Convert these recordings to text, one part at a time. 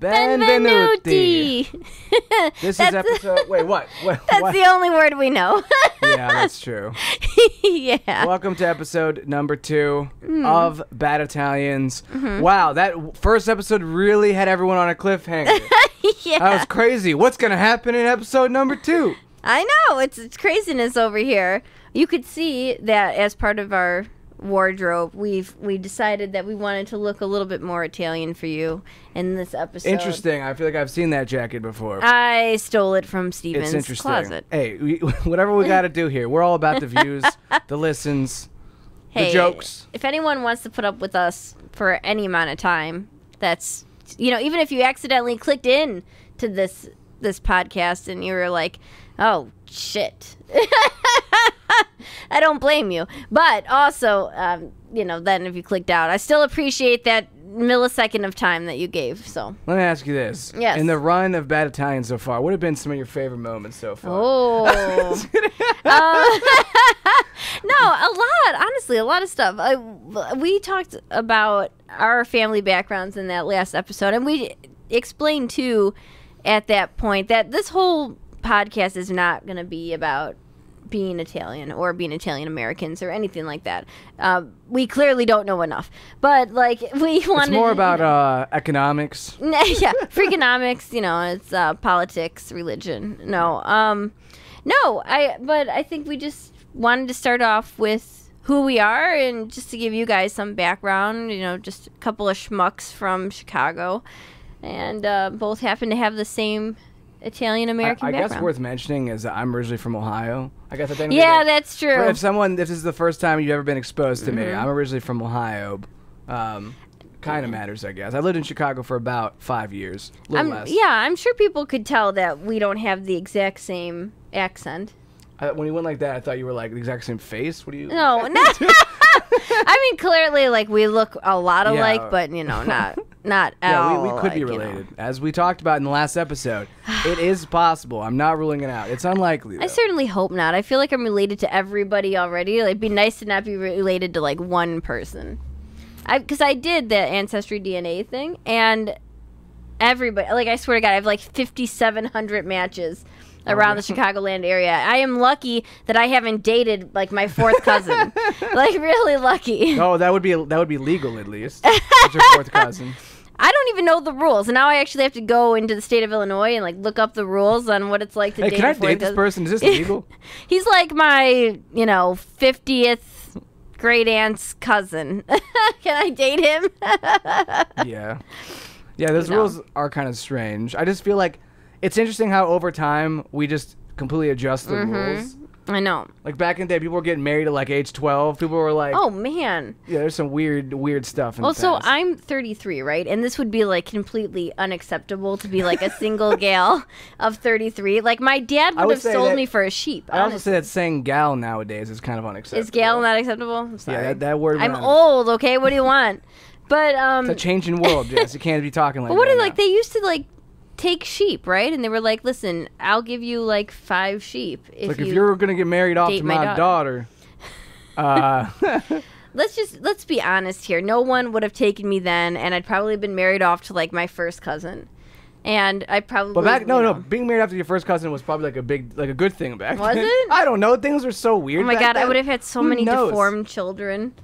Benvenuti. This is episode. Wait, what? what That's what? the only word we know. yeah, that's true. yeah. Welcome to episode number two Mm. of Bad Italians. Mm-hmm. Wow, that first episode really had everyone on a cliffhanger. yeah. that was crazy. What's gonna happen in episode number two? I know it's, it's craziness over here. You could see that as part of our wardrobe, we've we decided that we wanted to look a little bit more Italian for you in this episode. Interesting. I feel like I've seen that jacket before. I stole it from Steven's closet. Hey, we, whatever we got to do here, we're all about the views, the listens. Hey, jokes. If anyone wants to put up with us for any amount of time, that's you know, even if you accidentally clicked in to this this podcast and you were like, "Oh shit," I don't blame you. But also, um, you know, then if you clicked out, I still appreciate that millisecond of time that you gave. So, Let me ask you this: Yes. In the run of Bad Italians so far, what have been some of your favorite moments so far? oh. Uh, no, a lot. Honestly, a lot of stuff. I, we talked about our family backgrounds in that last episode, and we explained too at that point that this whole podcast is not going to be about being Italian or being Italian Americans or anything like that. Uh, we clearly don't know enough, but like we wanted. It's more about uh, economics. yeah, freakonomics. You know, it's uh, politics, religion. No, um, no. I but I think we just wanted to start off with who we are and just to give you guys some background. You know, just a couple of schmucks from Chicago, and uh, both happen to have the same Italian I, American I background. guess worth mentioning is that I'm originally from Ohio. I guess at the end of the yeah, that's true. If someone, if this is the first time you've ever been exposed to me, Mm-hmm. I'm originally from Ohio. Um, kind of matters, I guess. I lived in Chicago for about five years, little I'm, less. yeah, I'm sure people could tell that we don't have the exact same accent. I, when you went like that, I thought you were like the exact same face. What do you? No, no. I mean, clearly, like we look a lot alike, Yeah. but you know, not not at Yeah, all. we, we could be alike, you know. related. As we talked about in the last episode, it is possible. I'm not ruling it out. It's unlikely. I certainly hope not. I feel like I'm related to everybody already. Like, it'd be nice to not be related to like one person. I because I did the ancestry DNA thing, and everybody, like, I swear to God, I have like 5,700 matches oh, around the Chicagoland area. I am lucky that I haven't dated like my fourth cousin. like, really lucky. Oh, that would be that would be legal at least. It's your fourth cousin. I don't even know the rules, and now I actually have to go into the state of Illinois and like look up the rules on what it's like to Hey, date. can I date this person? Is this legal? He's like my, you know, fiftieth great aunt's cousin. can I date him? yeah. Yeah, those rules are kind of strange. I just feel like it's interesting how over time we just completely adjust the Mm-hmm. rules. I know. Like back in the day, people were getting married at like age 12. People were like, Oh man. yeah, there's some weird, weird stuff in so. I'm 33, right? And this would be like completely unacceptable to be like a single gal of 33. Like my dad would would have sold that- me for a sheep. I also honestly. say that saying gal nowadays is kind of unacceptable. Is gal not acceptable? I'm sorry. Yeah, that, that word. I'm out. old. Okay, what do you want? But um, It's a changing world, Jess. You can't be talking like But what that are like they used to like take sheep, right? And they were like, "Listen, I'll give you like five sheep if Like you." if you're gonna get married off to my my, daughter, uh, let's just let's be honest here. No one would have taken me then, and I'd probably been married off to like my first cousin, and I probably. but back no you no, being married after your first cousin was probably like a big like a good thing back Was then. it? I don't know. Things were so weird. Oh my god, I would have had so Who many knows? deformed children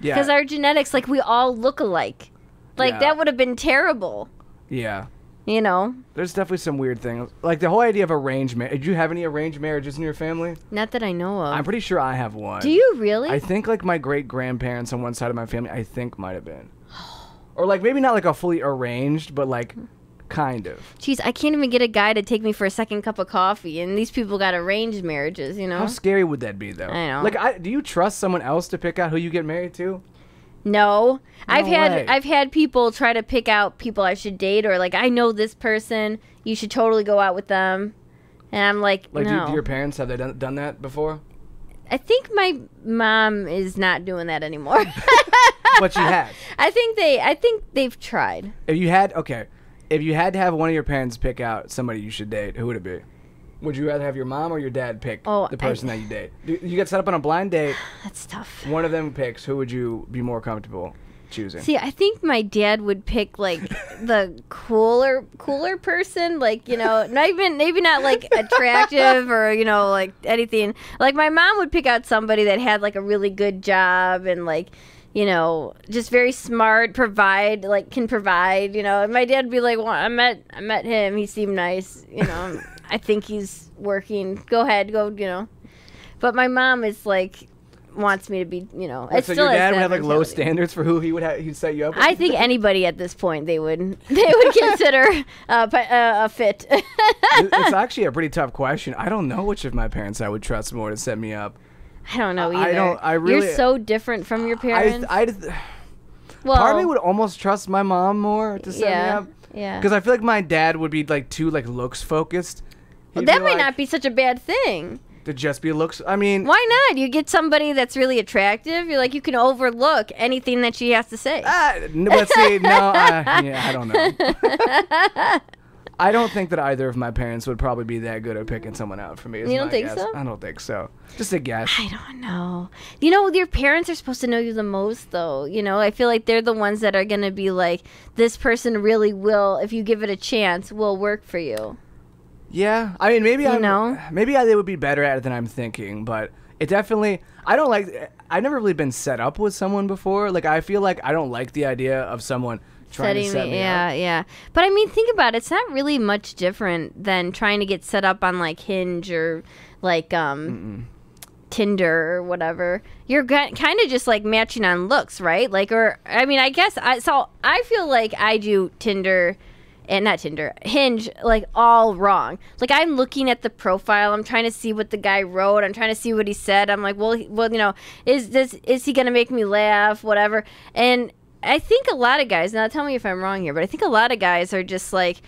Yeah, because our genetics, like we all look alike. Like Yeah. that would have been terrible, yeah. You know. There's definitely some weird things. Like the whole idea of arranged marriage. Did you have any arranged marriages in your family? Not that I know of. I'm pretty sure I have one. Do you really? I think like my great grandparents on one side of my family, I think might have been, or like maybe not like a fully arranged, but like kind of. Jeez, I can't even get a guy to take me for a second cup of coffee, and these people got arranged marriages, you know? How scary would that be though? I know. Like, I, do you trust someone else to pick out who you get married to? No, I've had way. I've had people try to pick out people I should date, or like I know this person, you should totally go out with them, and I'm like, Like, no. do, your parents have they done, done that before? I think my mom is not doing that anymore. But she has. I think they I think they've tried. If you had okay, if you had to have one of your parents pick out somebody you should date, who would it be? Would you rather have your mom or your dad pick Oh, the I- person that you date? You you get set up on a blind date. That's tough. One of them picks. Who would you be more comfortable choosing. See, I think my dad would pick like the cooler, cooler person. Like you know, not even maybe not like attractive or you know like anything. Like my mom would pick out somebody that had like a really good job and like you know just very smart, provide like can provide. You know, and my dad would be like, "Well, I met I met him. He seemed nice. You know, I think he's working. Go ahead, go. You know." But my mom is like wants me to be, you know. Wait, it so still your dad would have like low standards for who he would have he'd set you up with? I think anybody at this point they would they would consider uh, pa- uh, a fit. It's actually a pretty tough question. I don't know which of my parents I would trust more to set me up. I don't know either. I don't- I really- You're so different from your I, parents. I, well, part of me would almost trust my mom more to set me yeah, up yeah. because I feel like my dad would be like too like looks focused. Well, that might like, not be such a bad thing. to just be looks. I mean, Why not? You get somebody that's really attractive. You're like you can overlook anything that she has to say. Uh, n- but see, no, I, yeah, I don't know. I don't think that either of my parents would probably be that good at picking someone out for me. You don't think guess. so? I don't think so. Just a guess. I don't know. You know, your parents are supposed to know you the most, though. You know, I feel like they're the ones that are going to be like, this person really will, if you give it a chance, will work for you. Yeah, I mean, maybe I know? maybe I, they would be better at it than I'm thinking, but it definitely. I don't like. I've never really been set up with someone before. Like, I feel like I don't like the idea of someone trying Setting to set me, me yeah, up. yeah. But I mean, think about it. It's not really much different than trying to get set up on like Hinge or like um Tinder or whatever. You're kind of just like matching on looks, right? Like, or I mean, I guess I so I feel like I do Tinder and not Tinder, Hinge, like all wrong. Like I'm looking at the profile, I'm trying to see what the guy wrote, I'm trying to see what he said. I'm like, well, he, well, you know, is this is he gonna make me laugh, whatever? And I think a lot of guys. Now, tell me if I'm wrong here, but I think a lot of guys are just like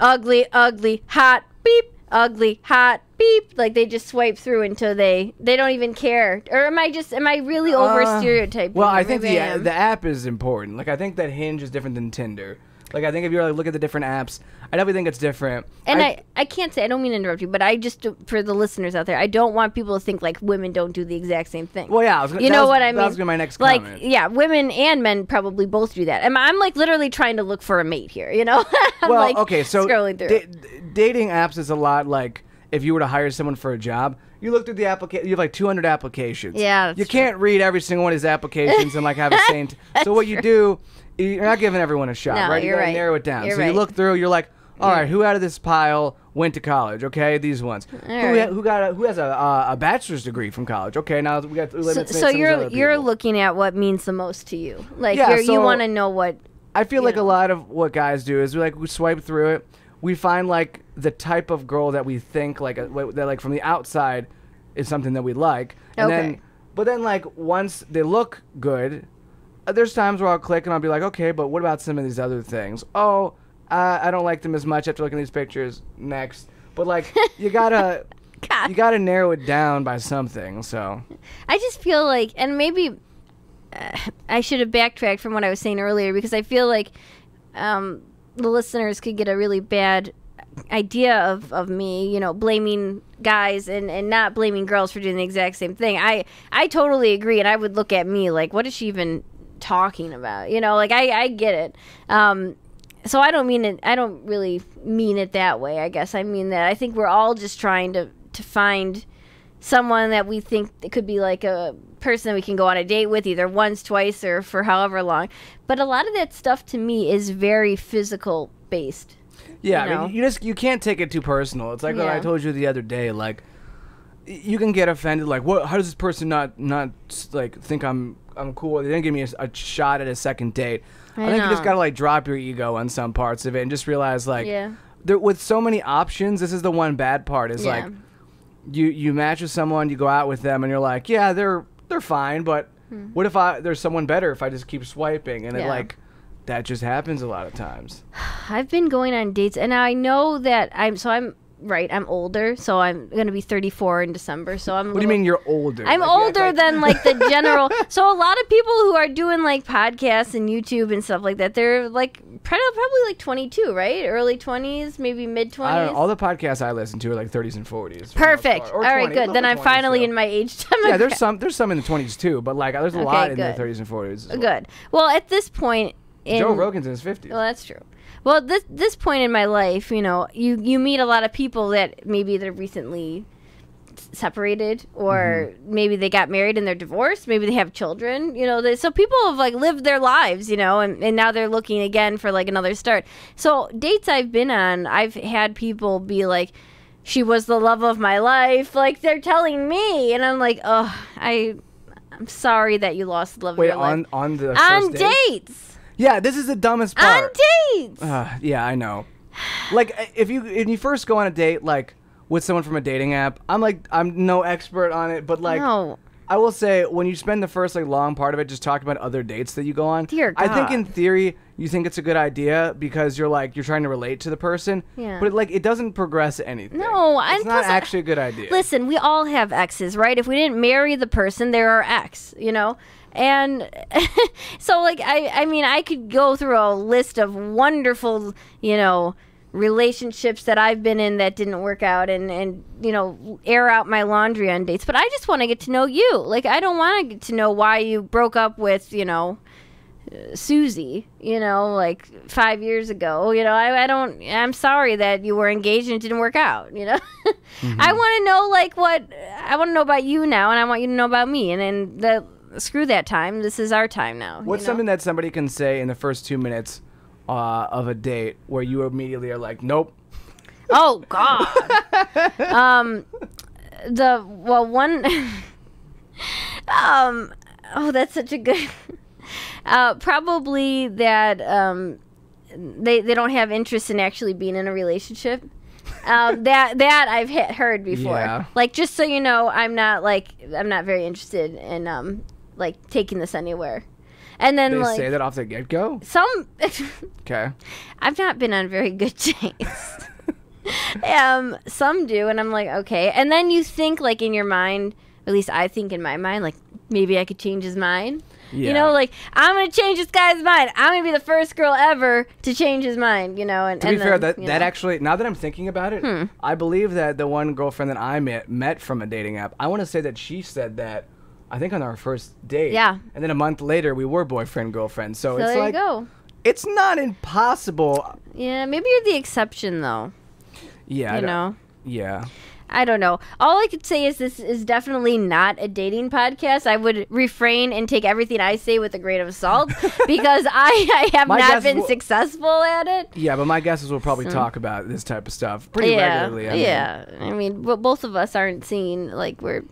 ugly, ugly, hot, beep, ugly, hot, beep. Like they just swipe through until they they don't even care. Or am I just am I really over Uh, stereotyping? Well. I think the am. the app is important. Like, I think that Hinge is different than Tinder. Like, I think if you like, look at the different apps, I definitely think it's different. And I, I, can't say I don't mean to interrupt you, but I just for the listeners out there, I don't want people to think like women don't do the exact same thing. well, yeah, I was gonna, you know was- what I mean? That was my next like, comment. yeah, women and men probably both do that. And I'm like literally trying to look for a mate here. You know? I'm well, like okay, so scrolling through. da- dating apps is a lot like if you were to hire someone for a job. You look through the application. You have like 200 applications. Yeah, that's you can't read every single one of these applications and like have the same. So what you do, you're not giving everyone a shot, No, right? You you're right. narrow it down. You're so you look through. You're like, all right, who out of this pile went to college? Okay, these ones. Who, right. ha- who got a, who has a, uh, a bachelor's degree from college? Okay, now we got. so, let's so you're you're looking at what means the most to you. Like Yeah, you're, you want to know what. I feel like know. a lot of what guys do is we like we swipe through it. We find like the type of girl that we think like a, that like from the outside is something that we like, and Okay. then but then like once they look good, uh, there's times where I'll click and I'll be like, okay, but what about some of these other things? Oh, uh, I don't like them as much after looking at these pictures. Next, but like you gotta you gotta narrow it down by something. So I just feel like, and maybe uh, I should have backtracked from what I was saying earlier because I feel like um, the listeners could get a really bad idea of, of me, you know, blaming guys and, and not blaming girls for doing the exact same thing. I I totally agree, and I would look at me like, what is she even talking about? You know, like I I get it. Um, so I don't mean it. I don't really mean it that way. I guess I mean that I think we're all just trying to to find someone that we think it could be like a person that we can go on a date with either once twice or for however long but a lot of that stuff to me is very physical based Yeah, you I mean, you just you can't take it too personal. It's like what I told you the other day. Like, you can get offended. Like, what? How does this person not not like think I'm I'm cool? They didn't give me a shot at a second date. I, I think you just gotta like drop your ego on some parts of it and just realize like, Yeah. there with so many options. This is the one bad part. Is Yeah. like, you you match with someone, you go out with them, and you're like, yeah, they're they're fine, but what if I there's someone better if I just keep swiping and it Hmm. Like. That just happens a lot of times. i've been going on dates and i know that i'm so i'm right i'm older so i'm gonna be 34 in december so i'm What do you mean you're older? I'm Like, older like- than like the general. so a lot of people who are doing like podcasts and YouTube and stuff like that, they're like probably probably like 22, right? Early 20s, maybe mid 20s. I don't know. All the podcasts I listen to are like 30s and 40s. for the most Perfect. All right, 20s, good. Then I'm 20s finally too. in my age demographic. Yeah, there's some there's some in the 20s too, but like there's a Okay, lot in the 30s and 40s. well. Good. Well, at this point in Joe Rogan's in his 50s. Well, that's true. Well, this this point in my life, you know, you you meet a lot of people that maybe they're recently separated or Mm-hmm. maybe they got married and they're divorced. Maybe they have children you know they, so people have like lived their lives you know and, and now they're looking again for like another start. So dates i've been on i've had people be like she was the love of my life. Like they're telling me and i'm like oh i i'm sorry that you lost the love Wait, of your on life. on the on dates Yeah, this is the dumbest on part. dates Uh, yeah, I know. Like if you if you first go on a date like with someone from a dating app, I'm like I'm no expert on it, but like no I will say when you spend the first like long part of it just talking about other dates that you go on, Dear God. I think in theory you think it's a good idea because you're like you're trying to relate to the person, Yeah. but like it doesn't progress anything. No, it's not uh, actually a good idea. Listen, we all have exes, right? If we didn't marry the person, they're our ex, you know? And so like I I mean, I could go through a list of wonderful, you know, relationships that I've been in that didn't work out and and you know, air out my laundry on dates, but I just want to get to know you. Like I don't want to get to know why you broke up with, you know, Susie, you know, like five years ago. You know, I, I don't, I'm sorry that you were engaged and it didn't work out, you know? I want to know, like, what, I want to know about you now and I want you to know about me. And then the, screw that time. This is our time now. What's you know? something that somebody can say in the first two minutes uh, of a date where you immediately are like, nope. Oh, God. um, the, well, one, um, oh, that's such a good, uh, probably that, um, they, they don't have interest in actually being in a relationship. um, that that I've he- heard before. Yeah. Like just so you know, I'm not like I'm not very interested in um like taking this anywhere. And then They like say that off the get go. some Okay. I've not been on very good dates. um, some do, and I'm like, okay. And then you think, like, in your mind, at least I think in my mind, like, maybe I could change his mind. You know, like, I'm going to change this guy's mind. I'm to be the first girl ever to change his mind, you know? And, To be and fair, then, that that know. actually now that I'm thinking about it, Hmm. I believe that the one girlfriend that I met met from a dating app. I want to say that she said that. I think on our first date. Yeah. And then a month later, we were boyfriend girlfriend. So, So it's there like you go. it's not impossible. Yeah, maybe you're the exception, though. Yeah. You know? Yeah. I don't know. All I could say is this is definitely not a dating podcast. I would refrain and take everything I say with a grain of salt because I, I have My not been will- successful at it. Yeah, but my guess is we'll probably talk about this type of stuff pretty yeah, regularly. I mean, yeah. I mean, but both of us aren't seeing like we're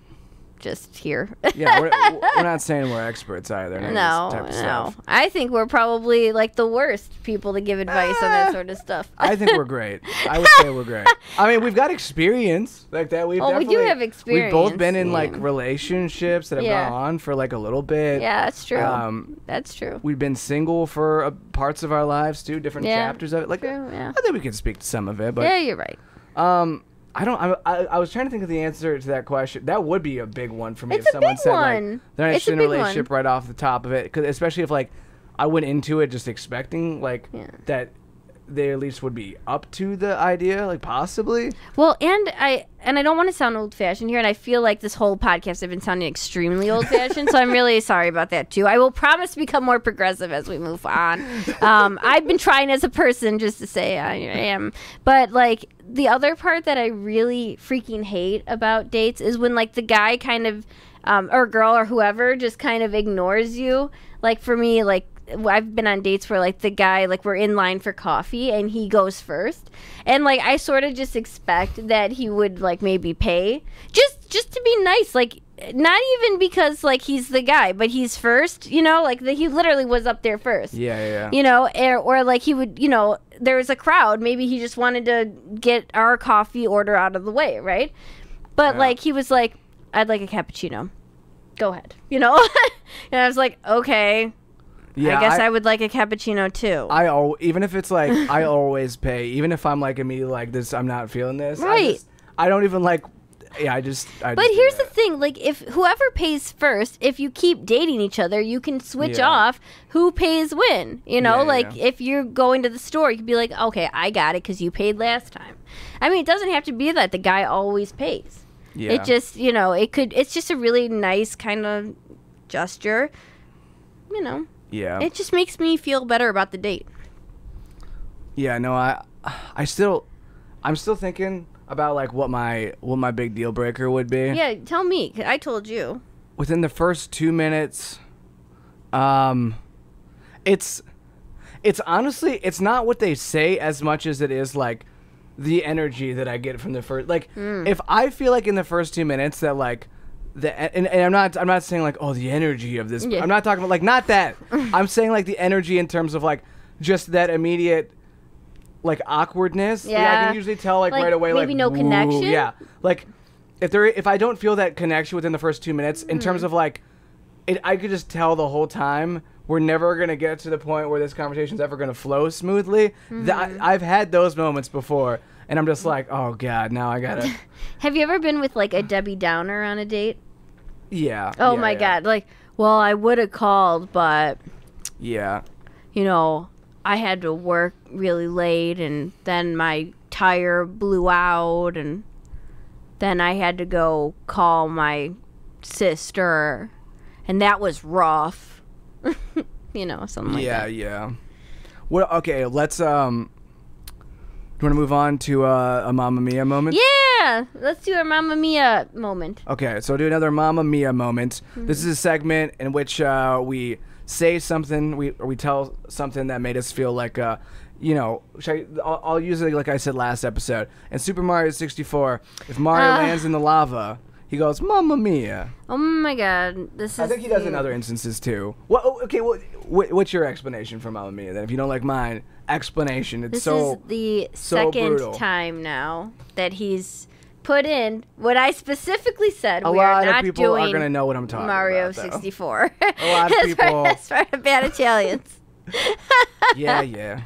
just here. yeah, we're, we're not saying we're experts either. in any of no, this type of no. stuff. I think we're probably like the worst people to give advice on that Ah. sort of stuff. I think we're great. I would say we're great. I mean, we've got experience like that. We've Oh, we do have experience. We've both been in like relationships that have Yeah. gone on for like a little bit. yeah, that's true. Um, that's true. we've been single for uh, parts of our lives too, different Yeah. chapters of it. Like, True, yeah. I think we can speak to some of it, but yeah, you're right. um, I don't. I, I, I was trying to think of the answer to that question. That would be a big one for me It's if a someone big said one. like they're not It's a interested in a big one. relationship right off the top of it, especially if like I went into it just expecting like Yeah. that they at least would be up to the idea, like possibly. Well, and I and I don't want to sound old fashioned here, and I feel like this whole podcast I've been sounding extremely old fashioned, so I'm really sorry about that too. I will promise to become more progressive as we move on. Um, I've been trying as a person just to say I am, but like the other part that I really freaking hate about dates is when like the guy kind of um, or girl or whoever just kind of ignores you. Like for me, like I've been on dates where like the guy like we're in line for coffee and he goes first, and like I sort of just expect that he would like maybe pay just just to be nice, like not even because like he's the guy, but he's first, you know, like the, he literally was up there first Yeah, yeah. yeah. you know, or, or like he would, you know, there was a crowd. Maybe he just wanted to get our coffee order out of the way, right? But Yeah. like he was like, "I'd like a cappuccino." Go ahead, you know. and I was like, "Okay, yeah I guess I, would like a cappuccino too." I al- even if it's like I always pay, even if I'm like immediately like this, I'm not feeling this. I, Right. just, I don't even like. yeah, I just. I But just here's the thing: like, if whoever pays first, if you keep dating each other, you can switch Yeah. off who pays when. You know, Yeah, like yeah. if you're going to the store, you can be like, "Okay, I got it because you paid last time." I mean, it doesn't have to be that the guy always pays. Yeah. It just, you know, it could. It's just a really nice kind of gesture. You know, yeah. it just makes me feel better about the date. Yeah, no, I, I still, I'm still thinking about like what my what my big deal breaker would be. Yeah, tell me. I told you. Within the first two minutes, um, it's, it's honestly, it's not what they say as much as it is like, the energy that I get from the first. Like, if I feel like in the first two minutes that like. The, and, and I'm not I'm not saying like oh the energy of this Yeah. I'm not talking about like not that I'm saying like the energy in terms of like just that immediate like awkwardness Yeah. I can usually tell like, Like, right away like maybe like no connection? yeah like if there if I don't feel that connection within the first two minutes in Hmm. terms of like it I could just tell the whole time we're never gonna get to the point where this conversation's ever gonna flow smoothly that Hmm. I've had those moments before and I'm just like oh god now I gotta Have you ever been with like a Debbie Downer on a date? Yeah Oh yeah, my yeah, god! Like, well, I would have called, but yeah you know, I had to work really late, and then my tire blew out, and then I had to go call my sister, and that was rough. you know, something like yeah that. yeah yeah. well okay let's um do you want to move on to uh, a Mamma Mia moment? Yeah, let's do a Mamma Mia moment. Okay, so do another Mamma Mia moment. This is a segment in which uh, we say something, we or we tell something that made us feel like, uh, you know, I, I'll, I'll use it like I said last episode. In Super Mario 64, if Mario Ah. lands in the lava, he goes Mamma Mia. Oh my god, this is. I think he does in other instances too. What? oh, okay, what? What's your explanation for Mamma Mia then? If you don't like mine, explanation. It's so This so. is the so second brutal. time now that he's put in what I specifically said. a we lot are of people are gonna know what I'm talking Mario about. though. 64. A lot of people- as far as bad Italians. Yeah, yeah.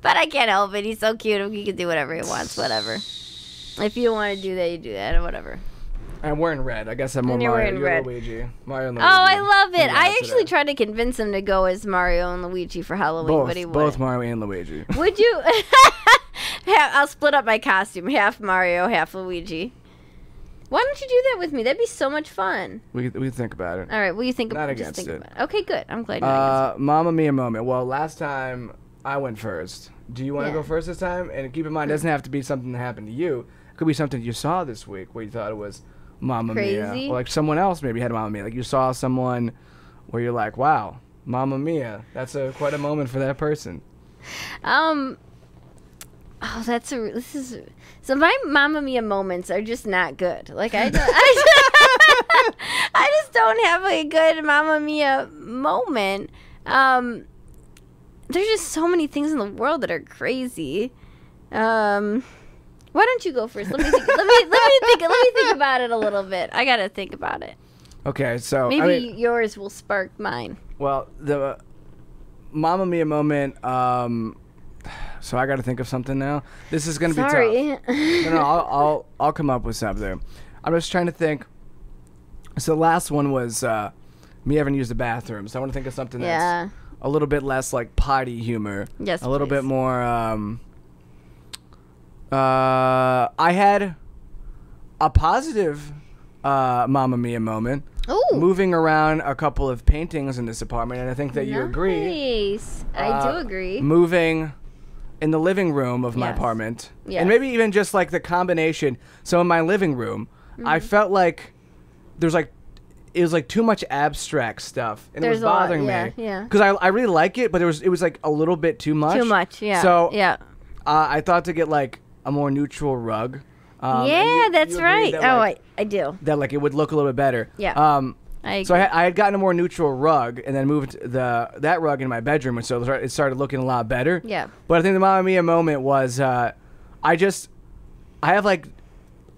But I can't help it. He's so cute. He can do whatever he wants. Whatever. If you want to do that, you do that. Or whatever. I'm wearing red. I guess I'm more And you're Mario. wearing You're red. Luigi. Mario and Luigi. Oh, I love it. I actually tried to convince him to go as Mario and Luigi for Halloween, both, but he wouldn't. Both Mario and Luigi. Would you? I'll split up my costume. Half Mario, half Luigi. Why don't you do that with me? That'd be so much fun. we we think about it. All right, what do you think? Not about, against think it. About it. Okay, good. I'm glad Uh, Mamma Mia moment. Well, last time I went first. Do you want to Yeah. go first this time? And keep in mind, it doesn't have to be something that happened to you. It could be something you saw this week where you thought it was Mamma Mia, or like someone else maybe had Mamma Mia. Like you saw someone where you're like, "Wow, Mamma Mia." That's a quite a moment for that person. Um. Oh, that's a. This is. So my Mamma Mia moments are just not good. Like I, don't, I, just, I just don't have a good Mamma Mia moment. Um, there's just so many things in the world that are crazy. Um, why don't you go first? Let me think, let me let me think let me think about it a little bit. I gotta think about it. Okay, so Maybe I mean, yours will spark mine. Well, the Mamma Mia moment. Um, so I got to think of something now. This is gonna be tough. Sorry. No, no, I'll, I'll I'll come up with something. I'm just trying to think. So the last one was uh, me having used the bathroom. So I want to think of something that's yeah. a little bit less like potty humor. Yes. a little please. bit more. Um, uh, I had a positive uh, Mamma Mia moment. Ooh. Moving around a couple of paintings in this apartment, and I think that you agree. Nice. I Uh, do agree. Moving in the living room of my Yes. apartment, Yes. and maybe even just like the combination. So in my living room, I Mm-hmm. felt like there's like it was like too much abstract stuff, and There's it was bothering yeah, me. yeah. Because I, I really like it, but it was it was like a little bit too much. Too much. Yeah. So yeah. uh, I thought to get like a more neutral rug. Um, yeah, you- that's you right. That, oh, like, I, I do. that like it would look a little bit better. Yeah. Um. I So I, had- I had gotten a more neutral rug, and then moved the that rug in my bedroom, and so it started- looking a lot better. yeah. But I think the Mamma Mia moment was uh, I just I have like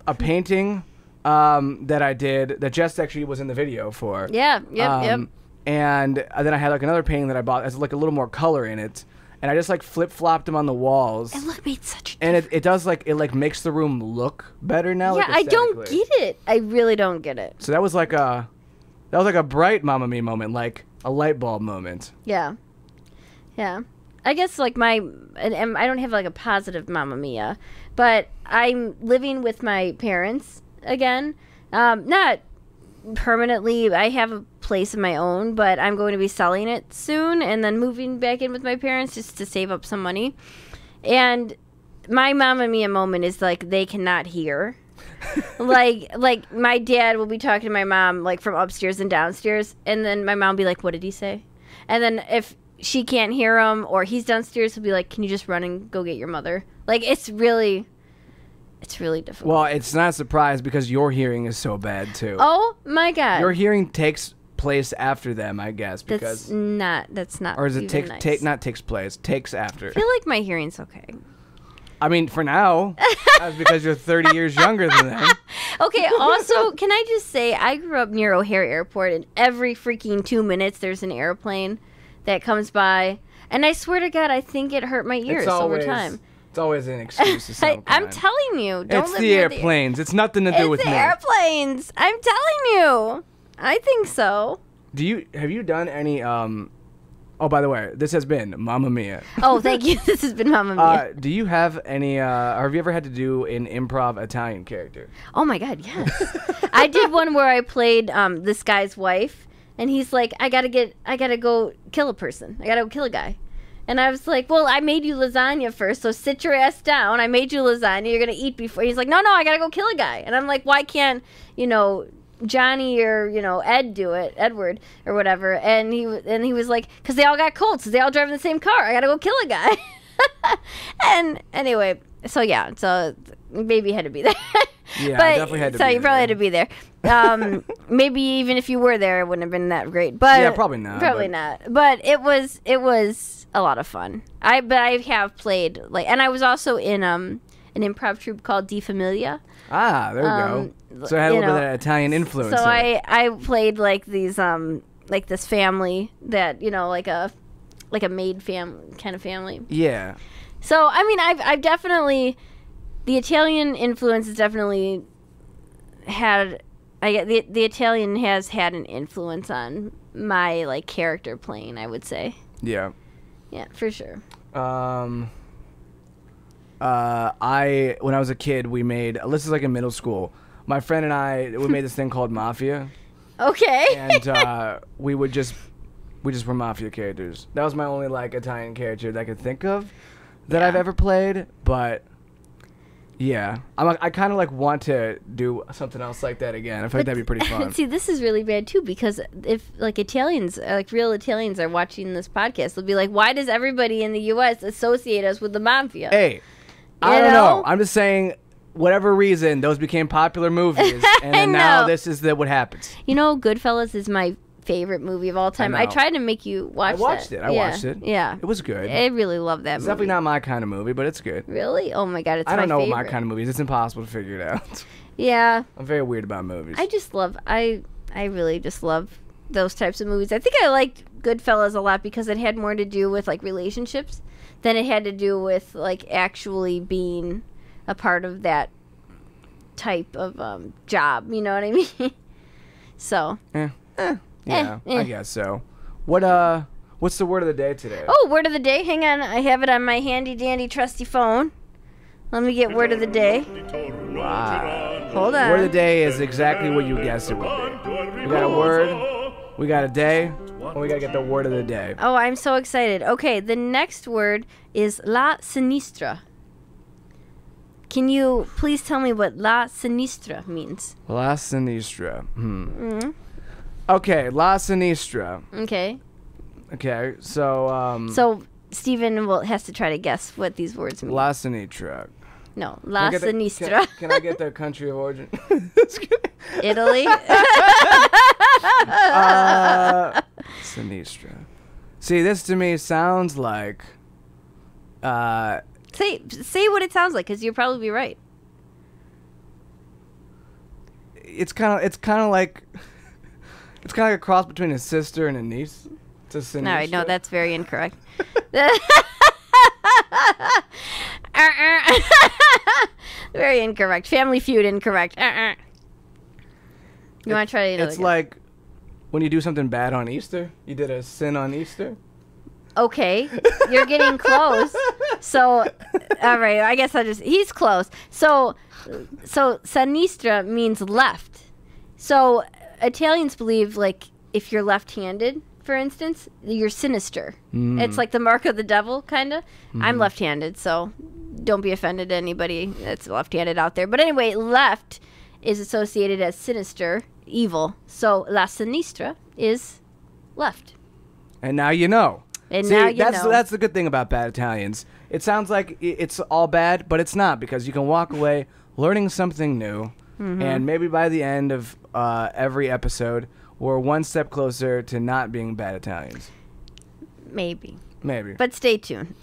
a painting um, that I did that Jess actually was in the video for. Yeah. Yep. yep. Um, And uh, then I had like another painting that I bought as like a little more color in it. And I just like flip flopped them on the walls. It look made such. A and it, it does like it like makes the room look better now. yeah, like, I don't aesthetically. get it. I really don't get it. So that was like a that was like a bright Mamma Mia moment, like a light bulb moment. Yeah, yeah. I guess like my and, and I don't have like a positive Mamma Mia, but I'm living with my parents again. Um, not permanently. I have a place of my own, but I'm going to be selling it soon and then moving back in with my parents just to save up some money. And my Mamma Mia moment is like they cannot hear. like like my dad will be talking to my mom like from upstairs and downstairs and then my mom will be like what did he say and then if she can't hear him or he's downstairs he'll be like can you just run and go get your mother like it's really it's really difficult Well, it's not a surprise because your hearing is so bad too. oh my god Your hearing takes place after them, I guess, Because that's not that's not or is it take nice. take not takes place, takes after. I feel like my hearing's okay I mean, for now, that's because you're 30 years younger than them. Okay, also, can I just say, I grew up near O'Hare Airport, and every freaking two minutes there's an airplane that comes by. And I swear to God, I think it hurt my ears it's always, over time. It's always an excuse to I, I'm telling you, don't It's the airplanes. It's nothing to do it's with the me. airplanes. I'm telling you. I think so. Do you have you done any um Oh, by the way, this has been Mamma Mia. Oh, thank you. this has been Mamma Mia. Uh, do you have any uh or have you ever had to do an improv Italian character? Oh my god, yes. I did one where I played um, this guy's wife, and he's like, "I gotta get, I gotta go kill a person. I gotta go kill a guy." And I was like, "Well, I made you lasagna first, so sit your ass down. I made you lasagna. You're gonna eat before." He's like, "No, no, I gotta go kill a guy." And I'm like, "Why can't you know?" Johnny or you know Ed do it, Edward or whatever, and he and he was like, because they all got colds, they all drive in the same car. I gotta go kill a guy. and anyway, so yeah, so maybe had to be there. Yeah, but, I definitely had to so be you probably had to be there. Um, maybe even if you were there, it wouldn't have been that great. But Yeah, probably not, Probably but- not. But it was it was a lot of fun. I but I have played like, and I was also in um an improv troupe called De Familia. Ah, there we Um, go. So I had a little bit of that Italian influence. So I. I played like these um like this family that you know like a like a maid fam kind of family. Yeah. So I mean, I've I've definitely the Italian influence has definitely had. I get the the Italian has had an influence on my like character playing. I would say, Yeah. yeah, for sure. Um. Uh, I when I was a kid, we made. This is like in middle school. My friend and I, we made this thing called Mafia, Okay. and uh, we would just, we just were mafia characters. That was my only like Italian character that I could think of that I've ever played. But yeah, I'm. like- I kind of like want to do something else like that again. I feel like that'd be pretty fun. See, this is really bad too because if like Italians, uh, like real Italians, are watching this podcast, they'll be like, "Why does everybody in the U.S. associate us with the mafia?" Hey, I You don't know? know? I'm just saying, whatever reason, those became popular movies, and then now this is the, what happens. You know, Goodfellas is my favorite movie of all time. I, know. tried to make you watch. I watched that. it. I Yeah. watched it. Yeah, It was good. I really love that it's movie. definitely not my kind of movie, but it's good. Really? Oh my god, it's I don't know favorite. my kind of movies. It's impossible to figure it out. Yeah, I'm very weird about movies. I just love. I I really just love those types of movies. I think I liked Goodfellas a lot because it had more to do with like relationships than it had to do with like actually being a part of that type of um, job. You know what I mean? so, Eh, eh, yeah, eh. I guess so. What uh, what's the word of the day today? oh, word of the day. Hang on, I have it on my handy dandy trusty phone. Let me get word of the day. Wow. Hold on. Word of the day is exactly what you guessed it would be. We got a word, we got a day, and we gotta get the word of the day. Oh, I'm so excited. Okay, the next word is la sinistra. Can you please tell me what la sinistra means? La Sinistra. Hmm. Mm, Okay, La Sinistra. okay. Okay, so um, So Stephen will has to try to guess what these words mean. La Sinistra. no, la Can get the- sinistra. Can, can I get their country of origin? Italy. uh, Sinistra. See, this to me sounds like. Uh, Say say what it sounds like, because you'll probably be right. It's kind of it's kind of like it's kind of like a cross between a sister and a niece. It's a sinister. All right, no, that's very incorrect. very incorrect. Family Feud incorrect. Uh, uh. You want to try? It's like when you do something bad on Easter. You did a sin on Easter okay, you're getting close. So, all right, I guess I just he's close. So, so sinistra means left. So Italians believe like if you're left-handed, for instance, you're sinister. Mm. It's like the mark of the devil, kind of. I'm left-handed, so don't be offended to anybody that's left-handed out there. But anyway, left is associated as sinister, evil. So la sinistra is left. And now you know. And See, now you that's know. that's the good thing about bad Italians. It sounds like it's all bad, but it's not because you can walk away learning something new, Mm-hmm. and maybe by the end of uh, every episode, we're one step closer to not being bad Italians. Maybe. Maybe. But stay tuned.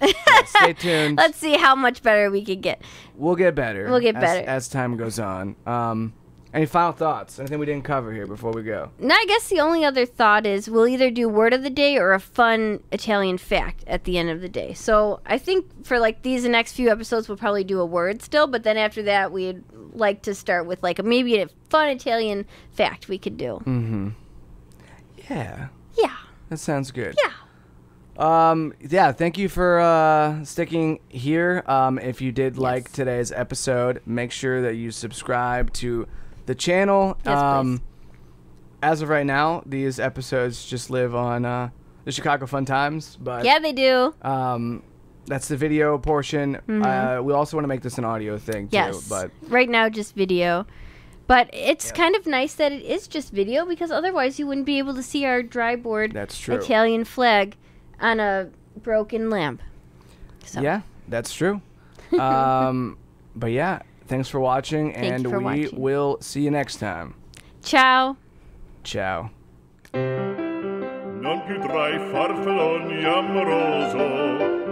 stay tuned. Let's see how much better we can get. we'll get better. We'll get as- better. as time goes on. Um, any final thoughts? Anything we didn't cover here before we go? Now, I guess the only other thought is we'll either do word of the day or a fun Italian fact at the end of the day. So I think for like these next few episodes, we'll probably do a word still, but then after that, we'd like to start with like a, maybe a fun Italian fact we could do. Mm-hmm. Yeah, Yeah, that sounds good. yeah. Um, yeah, thank you for uh, sticking here. Um, if you did like today's episode, make sure that you subscribe to the channel. Yes, um, as of right now, these episodes just live on uh, the Chicago Fun Times, but Yeah, they do. um, that's the video portion. Uh, we also want to make this an audio thing too, Mm-hmm. Yes. but right now, just video. But it's kind of nice that it is just video because otherwise you wouldn't be able to see our dry board that's true. Italian flag on a broken lamp. So, Yeah, that's true. um, but yeah, thanks for watching, Thank and for we watching. will see you next time. Ciao. Ciao. non più tra i farfalloni amoroso